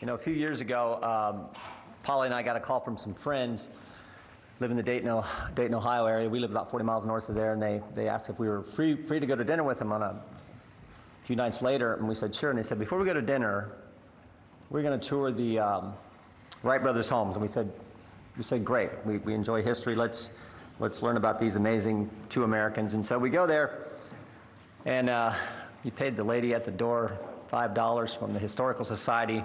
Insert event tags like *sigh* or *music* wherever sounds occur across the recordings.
You know, a few years ago, um, Polly and I got a call from some friends live in the Dayton, Dayton, Ohio area. We live about 40 miles north of there, and they, they asked if we were free, free to go to dinner with them on a few nights later, and we said, sure. And they said, before we go to dinner, we're going to tour the um, Wright brothers' homes. And we said, we said, great. We, we enjoy history. Let's, let's learn about these amazing two Americans. And so we go there, and uh, you paid the lady at the door $5 from the Historical Society.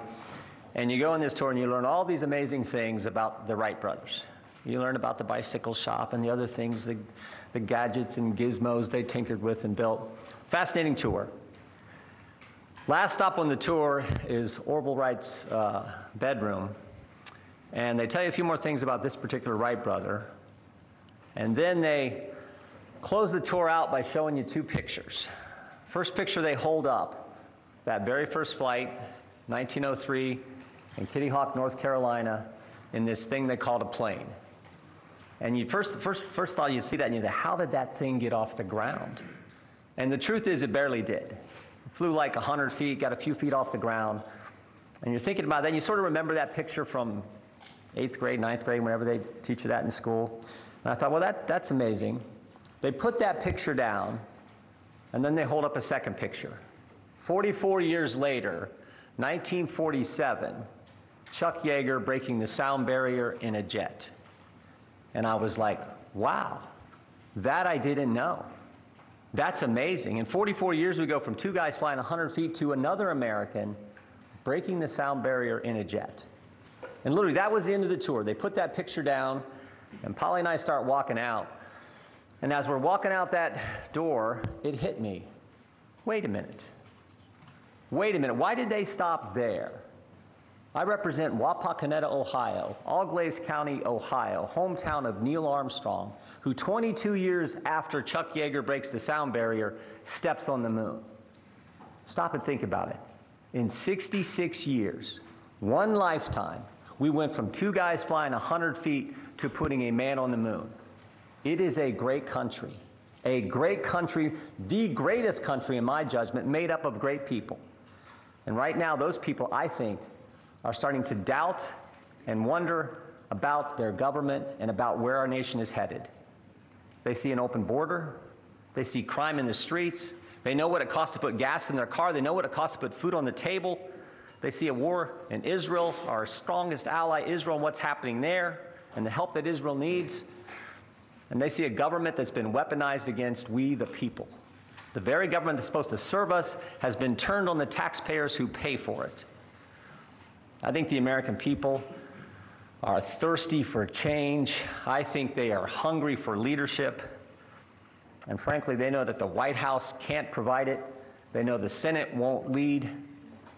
And you go on this tour and you learn all these amazing things about the Wright brothers. You learn about the bicycle shop and the other things, the, the gadgets and gizmos they tinkered with and built. Fascinating tour. Last stop on the tour is Orville Wright's uh, bedroom. And they tell you a few more things about this particular Wright brother. And then they close the tour out by showing you two pictures. First picture they hold up, that very first flight, 1903, in Kitty Hawk, North Carolina, in this thing they called a plane. And you first, first, first thought you'd see that and you think, how did that thing get off the ground? And the truth is, it barely did. It flew like 100 feet, got a few feet off the ground. And you're thinking about that, and you sort of remember that picture from eighth grade, ninth grade, whenever they teach you that in school. And I thought, well, that, that's amazing. They put that picture down, and then they hold up a second picture. 44 years later, 1947, Chuck Yeager breaking the sound barrier in a jet. And I was like, wow, that I didn't know. That's amazing. And 44 years we go from two guys flying 100 feet to another American breaking the sound barrier in a jet. And literally, that was the end of the tour. They put that picture down, and Polly and I start walking out. And as we're walking out that door, it hit me. Wait a minute. Wait a minute. Why did they stop there? I represent Wapakoneta, Ohio, Auglaize County, Ohio, hometown of Neil Armstrong, who 22 years after Chuck Yeager breaks the sound barrier, steps on the moon. Stop and think about it. In 66 years, one lifetime, we went from two guys flying 100 feet to putting a man on the moon. It is a great country, a great country, the greatest country in my judgment, made up of great people. And right now, those people, I think, are starting to doubt and wonder about their government and about where our nation is headed. They see an open border, they see crime in the streets, they know what it costs to put gas in their car, they know what it costs to put food on the table. They see a war in Israel, our strongest ally, Israel, and what's happening there, and the help that Israel needs. And they see a government that's been weaponized against we, the people. The very government that's supposed to serve us has been turned on the taxpayers who pay for it. I think the American people are thirsty for change. I think they are hungry for leadership. And frankly, they know that the White House can't provide it. They know the Senate won't lead.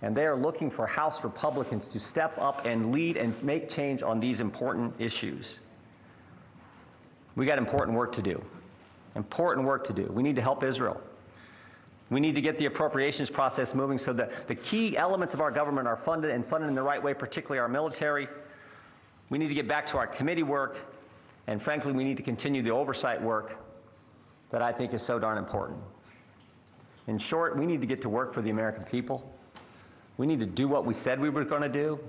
And they are looking for House Republicans to step up and lead and make change on these important issues. We got important work to do. Important work to do. We need to help Israel. We need to get the appropriations process moving so that the key elements of our government are funded and funded in the right way, particularly our military. We need to get back to our committee work, and frankly, we need to continue the oversight work that I think is so darn important. In short, we need to get to work for the American people. We need to do what we said we were going to do.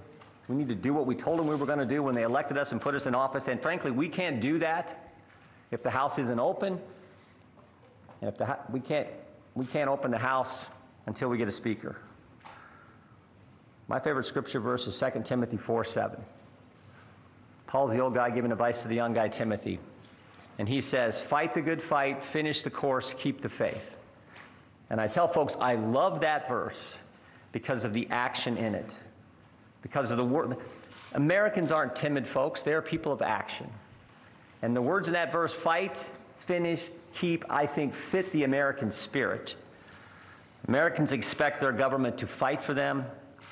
We need to do what we told them we were going to do when they elected us and put us in office. And frankly, we can't do that if the House isn't open. And if the, we can't we can't open the house until we get a speaker. My favorite scripture verse is 2 Timothy 4 7. Paul's the old guy giving advice to the young guy, Timothy. And he says, Fight the good fight, finish the course, keep the faith. And I tell folks, I love that verse because of the action in it. Because of the word. Americans aren't timid folks, they are people of action. And the words in that verse, fight, finish, keep, I think, fit the American spirit. Americans expect their government to fight for them,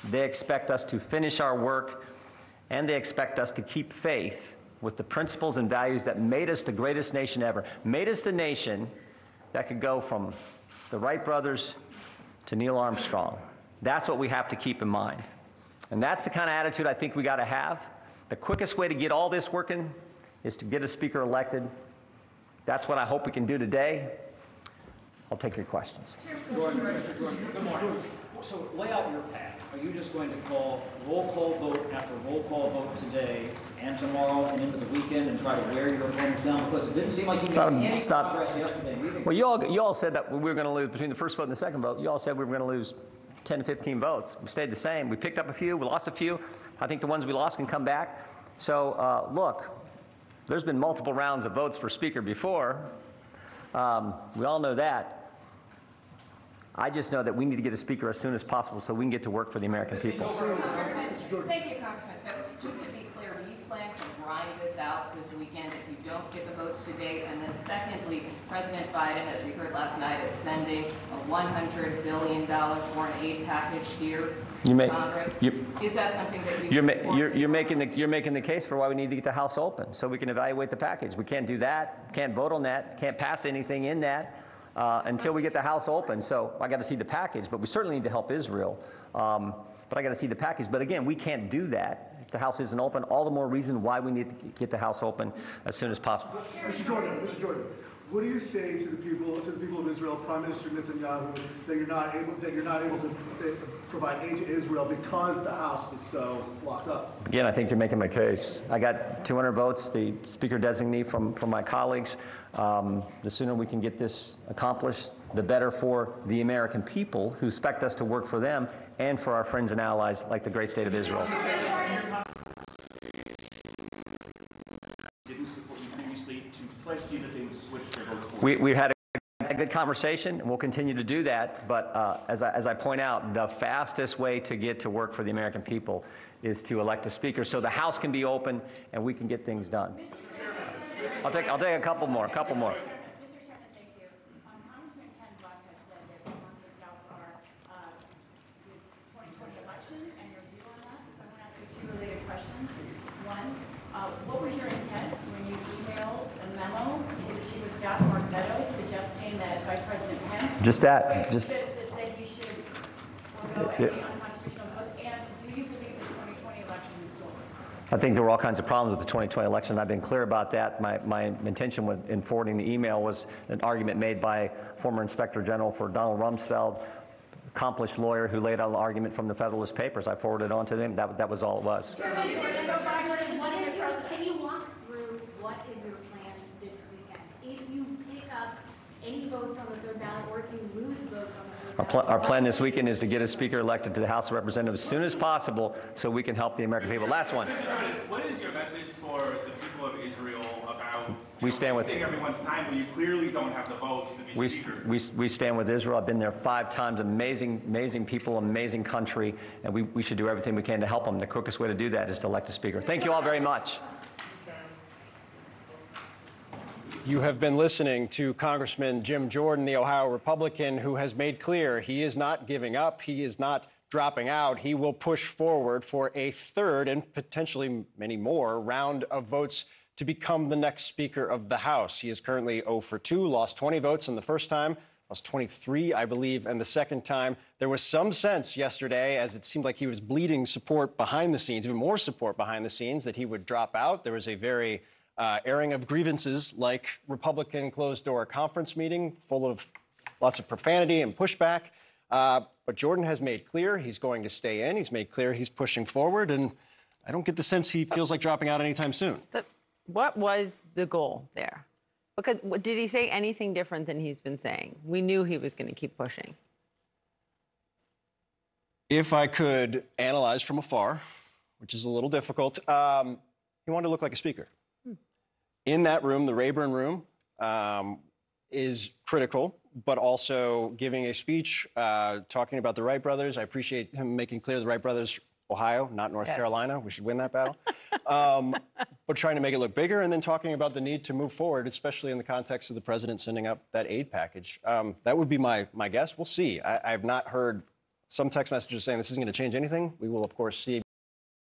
they expect us to finish our work, and they expect us to keep faith with the principles and values that made us the greatest nation ever, made us the nation that could go from the Wright brothers to Neil Armstrong. That's what we have to keep in mind. And that's the kind of attitude I think we got to have. The quickest way to get all this working is to get a speaker elected that's what I hope we can do today. I'll take your questions. Good morning. So lay out your path. Are you just going to call roll call vote after roll call vote today and tomorrow and into the weekend and try to wear your opponents down? Because it didn't seem like you Stop- made any stop. progress yesterday. Well, you all, you all said that we were going to lose, between the first vote and the second vote, you all said we were going to lose 10 to 15 votes. We stayed the same. We picked up a few, we lost a few. I think the ones we lost can come back. So, uh, look, there's been multiple rounds of votes for speaker before. Um, We all know that. I just know that we need to get a speaker as soon as possible so we can get to work for the American people. Thank you, Congressman. So just to be clear, do you plan to grind this out this weekend if you don't get the votes today? And then secondly, President Biden, as we heard last night, is sending a $100 billion foreign aid package here You to may- Congress. you- Is that something that you You're, ma- you're, you're making the, you're making the case for why we need to get the House open, so we can evaluate the package. We can't do that, can't vote on that, can't pass anything in that uh, until we get the House open. So I got to see the package, but we certainly need to help Israel. Um, But I got to see the package. But again, we can't do that if the House isn't open. All the more reason why we need to get the House open as soon as possible. Mr. Jordan, Mr. Jordan, what do you say to the people, to the people of Israel, Prime Minister Netanyahu, that you're not able, that you're not able to uh, provide aid to Israel because the House is so locked up? Again, I think you're making my case. I got 200 votes, the speaker designee from, from my colleagues. Um, The sooner we can get this accomplished, the better for the American people who expect us to work for them and for our friends and allies like the great state of Israel. Didn't support you previously to pledge to you that they would switch their votes We, we've had a good conversation, and we'll continue to do that. But uh, as, I, as I point out, the fastest way to get to work for the American people is to elect a speaker so the House can be open and we can get things done. I'll take, I'll take a couple more, a couple more. Mr. Chairman, thank you. Um, Congressman Ken Buck has said that among his doubts are uh, the 2020 election and your view on that. So I'm going to ask you two related questions. One, uh, what was your intent when you emailed a memo to the Chief of Staff, Mark Meadows, suggesting that Vice President Pence... Just that, just- That that he should forego Yeah. any unconstitutional votes? And do you believe the 2020 election is stolen? I think there were all kinds of problems with the 2020 election. I've been clear about that. My, my intention with, in forwarding the email was an argument made by former Inspector General for Donald Rumsfeld, accomplished lawyer who laid out an argument from the Federalist Papers. I forwarded it on to them. That, that was all it was. What is your, can you walk through what is your plan this weekend? If you pick up any votes on the third ballot, or if you lose votes on the Our, pl- our plan this weekend is to get a speaker elected to the House of Representatives as soon as possible so we can help the American people. Last one. What is your message for the people of Israel about We stand with- everyone's time when you clearly don't have the votes to be We, speaker? we, we stand with Israel. I've been there five times. Amazing, amazing people, amazing country, and we, we should do everything we can to help them. The quickest way to do that is to elect a speaker. Thank you all very much. You have been listening to Congressman Jim Jordan, the Ohio Republican, who has made clear he is not giving up. He is not dropping out. He will push forward for a third and potentially many more round of votes to become the next Speaker of the House. He is currently 0 for 2, lost 20 votes in the first time, lost 23, I believe, and the second time. There was some sense yesterday, as it seemed like he was bleeding support behind the scenes, even more support behind the scenes, that he would drop out. There was a very uh, airing of grievances like Republican closed door conference meeting full of lots of profanity and pushback. Uh, but Jordan has made clear he's going to stay in. He's made clear he's pushing forward. And I don't get the sense he feels like dropping out anytime soon. So what was the goal there? Because what- did he say anything different than he's been saying? We knew he was going to keep pushing. If I could analyze from afar, which is a little difficult, um, he wanted to look like a speaker. In that room, the Rayburn room, um, is critical, but also giving a speech uh, talking about the Wright brothers. I appreciate him making clear the Wright brothers, Ohio, not North Yes. Carolina. We should win that battle. *laughs* um, but trying to make it look bigger and then talking about the need to move forward, especially in the context of the president sending up that aid package. Um, that would be my, my guess. We'll see. I, I've not heard some text messages saying this isn't going to change anything. We will, of course, see